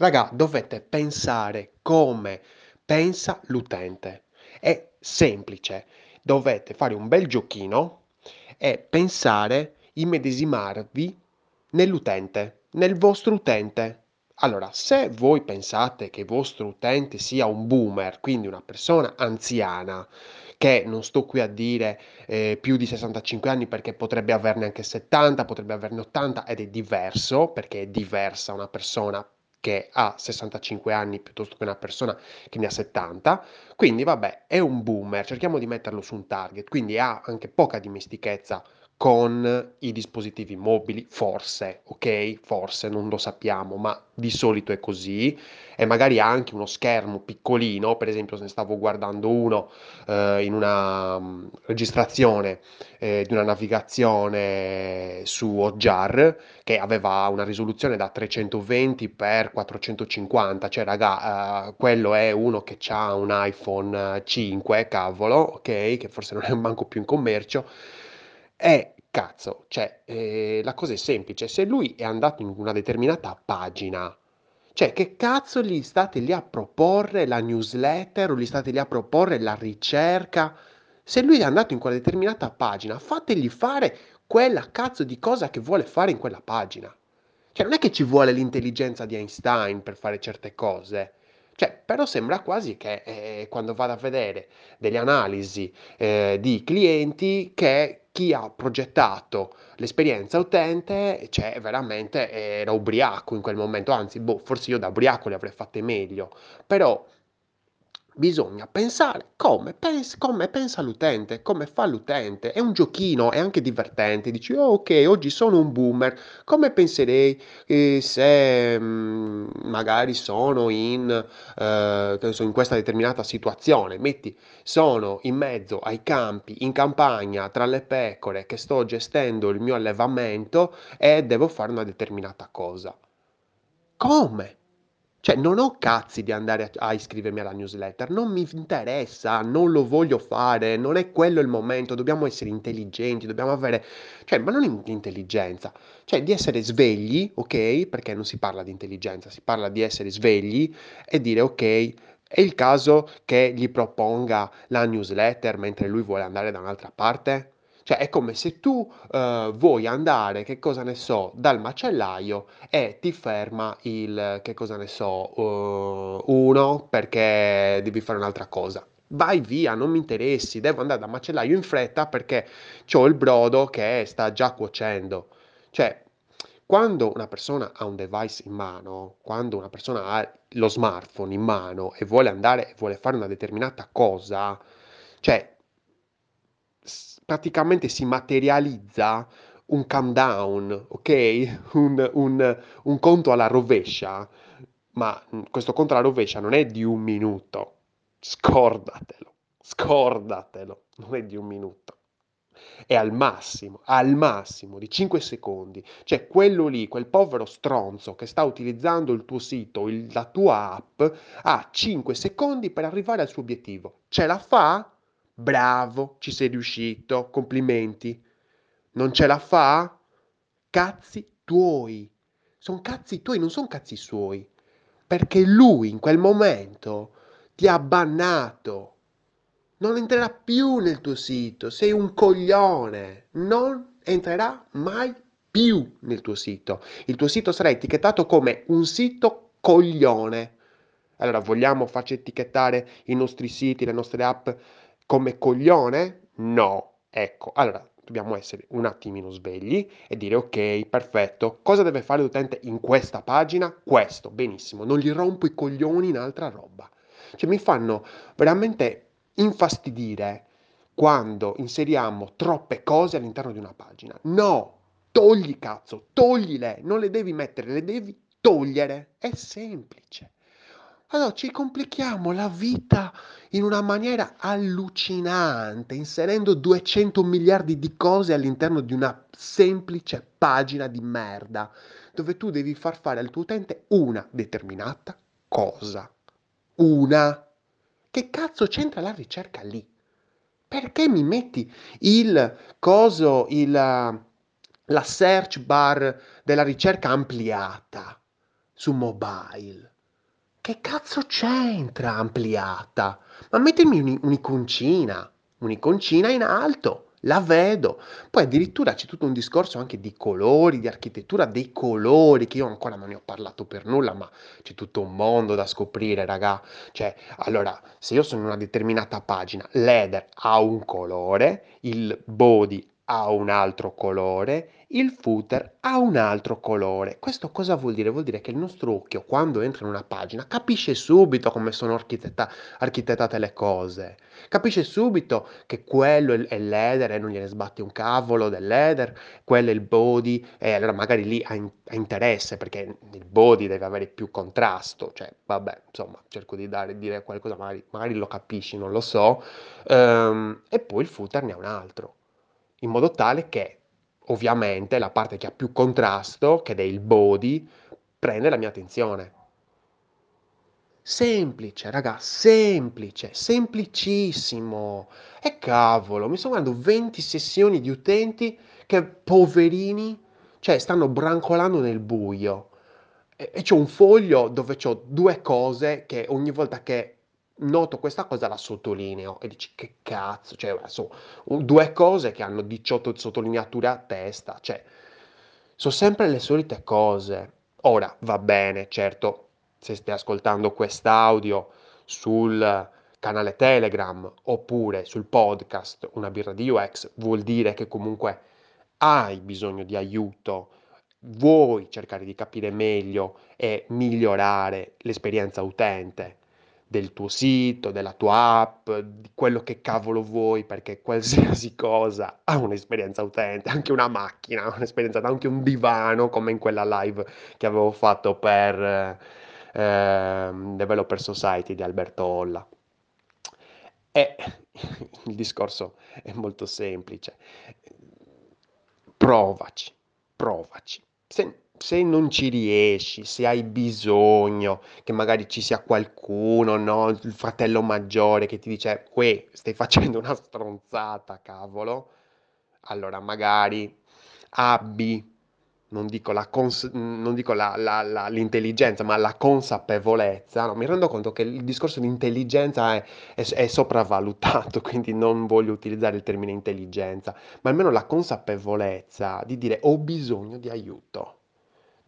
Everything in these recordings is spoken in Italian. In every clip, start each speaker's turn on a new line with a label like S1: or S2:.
S1: Raga, dovete pensare come pensa l'utente. È semplice. Dovete fare un bel giochino e pensare, immedesimarvi nell'utente, nel vostro utente. Allora, se voi pensate che il vostro utente sia un boomer, quindi una persona anziana, che non sto qui a dire eh, più di 65 anni perché potrebbe averne anche 70, potrebbe averne 80 ed è diverso perché è diversa una persona che ha 65 anni piuttosto che una persona che ne ha 70, quindi vabbè, è un boomer, cerchiamo di metterlo su un target, quindi ha anche poca dimestichezza con i dispositivi mobili, forse, ok? Forse non lo sappiamo, ma di solito è così. E magari anche uno schermo piccolino, per esempio se ne stavo guardando uno eh, in una um, registrazione eh, di una navigazione su Hotjar che aveva una risoluzione da 320 x 450, cioè raga, eh, quello è uno che ha un iPhone 5, cavolo, ok? Che forse non è manco più in commercio è cazzo, cioè, eh, la cosa è semplice, se lui è andato in una determinata pagina, cioè, che cazzo gli state lì a proporre la newsletter o gli state lì a proporre la ricerca? Se lui è andato in quella determinata pagina, fategli fare quella cazzo di cosa che vuole fare in quella pagina. Cioè, non è che ci vuole l'intelligenza di Einstein per fare certe cose. Cioè, però sembra quasi che eh, quando vado a vedere delle analisi eh, di clienti che chi ha progettato l'esperienza utente, cioè veramente era ubriaco in quel momento, anzi, boh, forse io da ubriaco le avrei fatte meglio, però Bisogna pensare come, pens- come pensa l'utente, come fa l'utente. È un giochino, è anche divertente. Dici, oh, ok, oggi sono un boomer. Come penserei eh, se mm, magari sono in, eh, in questa determinata situazione? Metti, sono in mezzo ai campi, in campagna, tra le pecore, che sto gestendo il mio allevamento e devo fare una determinata cosa. Come? Cioè, non ho cazzi di andare a, a iscrivermi alla newsletter, non mi interessa, non lo voglio fare, non è quello il momento, dobbiamo essere intelligenti, dobbiamo avere, cioè, ma non in- intelligenza, cioè di essere svegli, ok? Perché non si parla di intelligenza, si parla di essere svegli e dire, ok, è il caso che gli proponga la newsletter mentre lui vuole andare da un'altra parte? Cioè è come se tu eh, vuoi andare, che cosa ne so, dal macellaio e ti ferma il, che cosa ne so, eh, uno perché devi fare un'altra cosa. Vai via, non mi interessi, devo andare dal macellaio in fretta perché ho il brodo che sta già cuocendo. Cioè, quando una persona ha un device in mano, quando una persona ha lo smartphone in mano e vuole andare vuole fare una determinata cosa, cioè praticamente si materializza un countdown, ok? Un, un, un conto alla rovescia, ma questo conto alla rovescia non è di un minuto, scordatelo, scordatelo, non è di un minuto. È al massimo, al massimo di 5 secondi. Cioè quello lì, quel povero stronzo che sta utilizzando il tuo sito, il, la tua app, ha 5 secondi per arrivare al suo obiettivo. Ce la fa? Bravo, ci sei riuscito, complimenti. Non ce la fa? Cazzi tuoi. Sono cazzi tuoi, non sono cazzi suoi. Perché lui in quel momento ti ha bannato. Non entrerà più nel tuo sito. Sei un coglione. Non entrerà mai più nel tuo sito. Il tuo sito sarà etichettato come un sito coglione. Allora, vogliamo farci etichettare i nostri siti, le nostre app come coglione? No. Ecco, allora dobbiamo essere un attimino svegli e dire ok, perfetto, cosa deve fare l'utente in questa pagina? Questo, benissimo, non gli rompo i coglioni in altra roba. Cioè mi fanno veramente infastidire quando inseriamo troppe cose all'interno di una pagina. No, togli cazzo, toglile, non le devi mettere, le devi togliere. È semplice. Allora ci complichiamo la vita in una maniera allucinante, inserendo 200 miliardi di cose all'interno di una semplice pagina di merda, dove tu devi far fare al tuo utente una determinata cosa. Una. Che cazzo c'entra la ricerca lì? Perché mi metti il coso, il, la search bar della ricerca ampliata? su mobile. Che cazzo c'entra ampliata? Ma mettimi un'i- un'iconcina, un'iconcina in alto, la vedo. Poi addirittura c'è tutto un discorso anche di colori, di architettura dei colori, che io ancora non ne ho parlato per nulla, ma c'è tutto un mondo da scoprire, raga. Cioè, allora, se io sono in una determinata pagina, l'header ha un colore, il body ha un altro colore, il footer ha un altro colore. Questo cosa vuol dire? Vuol dire che il nostro occhio, quando entra in una pagina, capisce subito come sono architetta- architettate le cose. Capisce subito che quello è l'header e non gliene sbatti un cavolo dell'header, quello è il body, e allora magari lì ha, in- ha interesse perché il body deve avere più contrasto. Cioè, vabbè, insomma, cerco di dare, dire qualcosa, magari, magari lo capisci, non lo so. Ehm, e poi il footer ne ha un altro in modo tale che ovviamente la parte che ha più contrasto, che è il body, prende la mia attenzione. Semplice, raga, semplice, semplicissimo. E cavolo, mi sto guardando 20 sessioni di utenti che poverini, cioè stanno brancolando nel buio. E, e c'ho un foglio dove c'ho due cose che ogni volta che noto questa cosa la sottolineo e dici che cazzo, cioè un- due cose che hanno 18 sottolineature a testa, cioè sono sempre le solite cose. Ora va bene, certo, se stai ascoltando quest'audio sul canale Telegram oppure sul podcast Una birra di UX, vuol dire che comunque hai bisogno di aiuto, vuoi cercare di capire meglio e migliorare l'esperienza utente del tuo sito, della tua app, di quello che cavolo vuoi, perché qualsiasi cosa ha un'esperienza utente, anche una macchina un'esperienza, anche un divano, come in quella live che avevo fatto per eh, Developer Society di Alberto Olla. E il discorso è molto semplice. Provaci, provaci. Se, se non ci riesci, se hai bisogno che magari ci sia qualcuno, no? Il fratello maggiore che ti dice, uè, stai facendo una stronzata, cavolo. Allora magari abbi, non dico la cons- non dico la- la- l'intelligenza, ma la consapevolezza. no? Mi rendo conto che il discorso di intelligenza è, è- è sopravvalutato, quindi non voglio utilizzare il termine intelligenza, ma almeno la consapevolezza di dire ho bisogno di aiuto.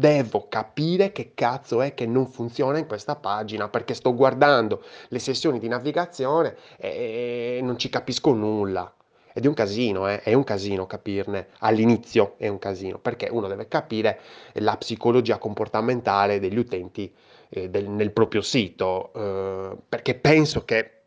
S1: Devo capire che cazzo è che non funziona in questa pagina perché sto guardando le sessioni di navigazione e non ci capisco nulla. Ed è un casino, eh? È un casino capirne. All'inizio è un casino perché uno deve capire la psicologia comportamentale degli utenti eh, del- nel proprio sito. eh, perché penso che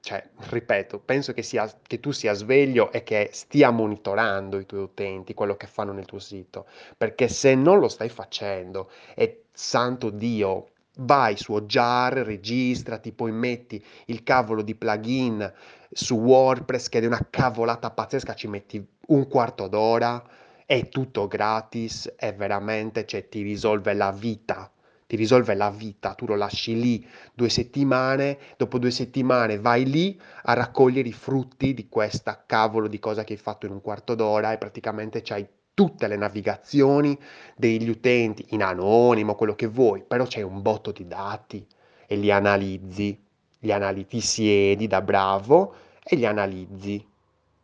S1: cioè, ripeto, penso che sia, che tu sia sveglio e che stia monitorando i tuoi utenti, quello che fanno nel tuo sito, perché se non lo stai facendo e santo Dio, vai su Jar, registrati, poi metti il cavolo di plugin su WordPress che è una cavolata pazzesca, ci metti un quarto d'ora, è tutto gratis e veramente, cioè, ti risolve la vita. Ti risolve la vita, tu lo lasci lì due settimane, dopo due settimane vai lì a raccogliere i frutti di questa cavolo di cosa che hai fatto in un quarto d'ora e praticamente c'hai tutte le navigazioni degli utenti in anonimo, quello che vuoi, però c'hai un botto di dati e li analizzi, li analizzi, ti siedi da bravo e li analizzi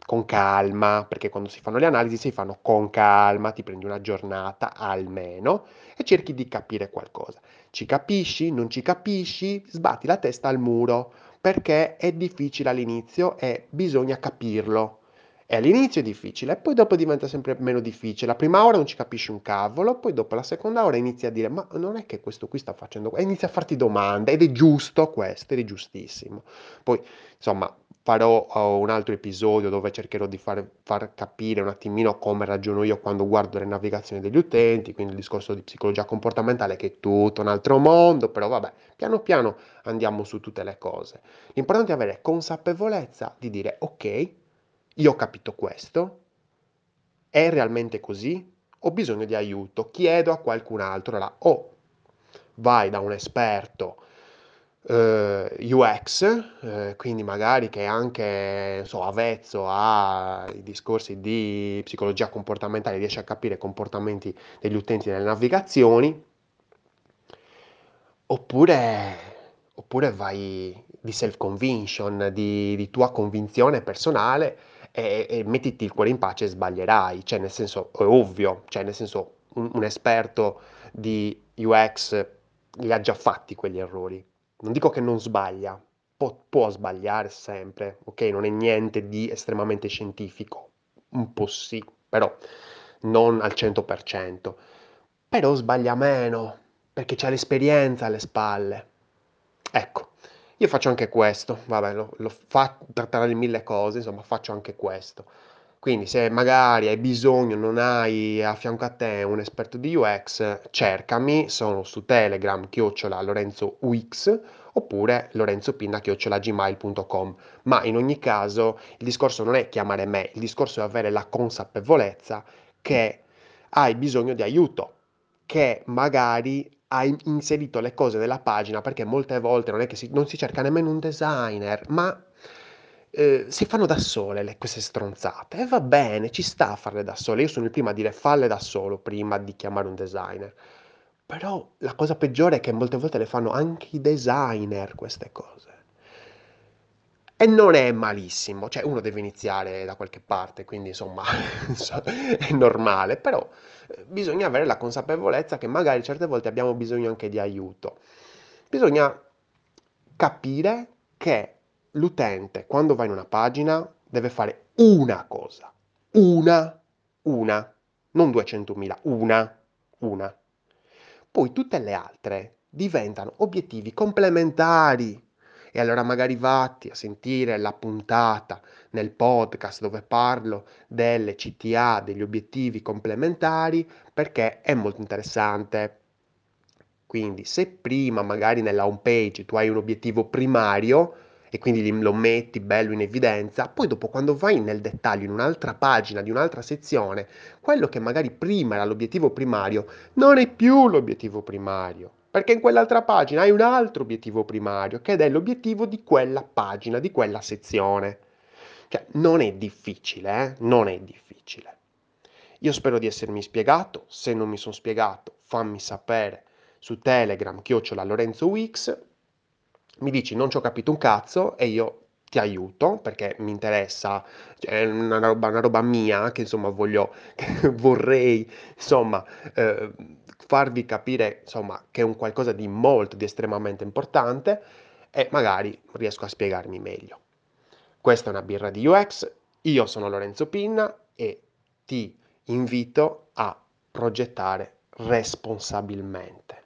S1: con calma, perché quando si fanno le analisi si fanno con calma, ti prendi una giornata almeno e cerchi di capire qualcosa. Ci capisci? Non ci capisci? Sbatti la testa al muro perché è difficile all'inizio e bisogna capirlo. E all'inizio è difficile, poi dopo diventa sempre meno difficile. La prima ora non ci capisci un cavolo, poi dopo la seconda ora inizi a dire: Ma non è che questo qui sta facendo. E inizi a farti domande ed è giusto questo, ed è giustissimo. Poi, insomma, farò uh, un altro episodio dove cercherò di far, far capire un attimino come ragiono io quando guardo le navigazioni degli utenti, quindi il discorso di psicologia comportamentale che è tutto un altro mondo, però vabbè, piano piano andiamo su tutte le cose. L'importante è avere consapevolezza di dire ok, io ho capito questo, è realmente così? Ho bisogno di aiuto, chiedo a qualcun altro, là, o vai da un esperto eh, UX, eh, quindi magari che è anche so, avvezzo ai discorsi di psicologia comportamentale, riesce a capire i comportamenti degli utenti nelle navigazioni, Oppure, oppure vai di self-conviction, di, di tua convinzione personale e, e mettiti il cuore in pace e sbaglierai, cioè nel senso, è ovvio, cioè nel senso un, un esperto di UX li ha già fatti quegli errori. Non dico che non sbaglia, può, può sbagliare sempre, ok? Non è niente di estremamente scientifico, un po' sì, però non al 100%. Però sbaglia meno, perché c'ha l'esperienza alle spalle. Ecco, io faccio anche questo, vabbè, lo, lo fa tra le mille cose, insomma, faccio anche questo. Quindi se magari hai bisogno, non hai a fianco a te un esperto di UX, cercami, sono su Telegram, chiocciola Lorenzo UX, oppure lorenzopinna chiocciola gmail.com. Ma in ogni caso il discorso non è chiamare me, il discorso è avere la consapevolezza che hai bisogno di aiuto, che magari hai inserito le cose nella pagina, perché molte volte non è che si, non si cerca nemmeno un designer, ma eh, si fanno da sole le, queste stronzate e va bene, ci sta a farle da sole. Io sono il primo a dire falle da solo prima di chiamare un designer. Però la cosa peggiore è che molte volte le fanno anche i designer queste cose. E non è malissimo, cioè uno deve iniziare da qualche parte, quindi insomma è normale, però eh, bisogna avere la consapevolezza che magari certe volte abbiamo bisogno anche di aiuto. Bisogna capire che l'utente quando va in una pagina deve fare una cosa, una, una, non 200.000, una, una. Poi tutte le altre diventano obiettivi complementari e allora magari vatti a sentire la puntata nel podcast dove parlo delle CTA, degli obiettivi complementari, perché è molto interessante. Quindi se prima magari nella home page tu hai un obiettivo primario e quindi lo metti bello in evidenza, poi dopo quando vai nel dettaglio in un'altra pagina di un'altra sezione, quello che magari prima era l'obiettivo primario non è più l'obiettivo primario perché in quell'altra pagina hai un altro obiettivo primario, che è l'obiettivo di quella pagina, di quella sezione. Cioè, non è difficile, eh? Non è difficile. Io spero di essermi spiegato, se non mi sono spiegato fammi sapere su Telegram, chiocciola Lorenzo Wix, mi dici non ci ho capito un cazzo e io ti aiuto perché mi interessa, cioè, è una roba, una roba mia che insomma voglio, che vorrei insomma eh, farvi capire insomma che è un qualcosa di molto, di estremamente importante e magari riesco a spiegarmi meglio. Questa è una birra di UX, io sono Lorenzo Pinna e ti invito a progettare responsabilmente.